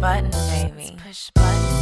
button, baby. Let's push button.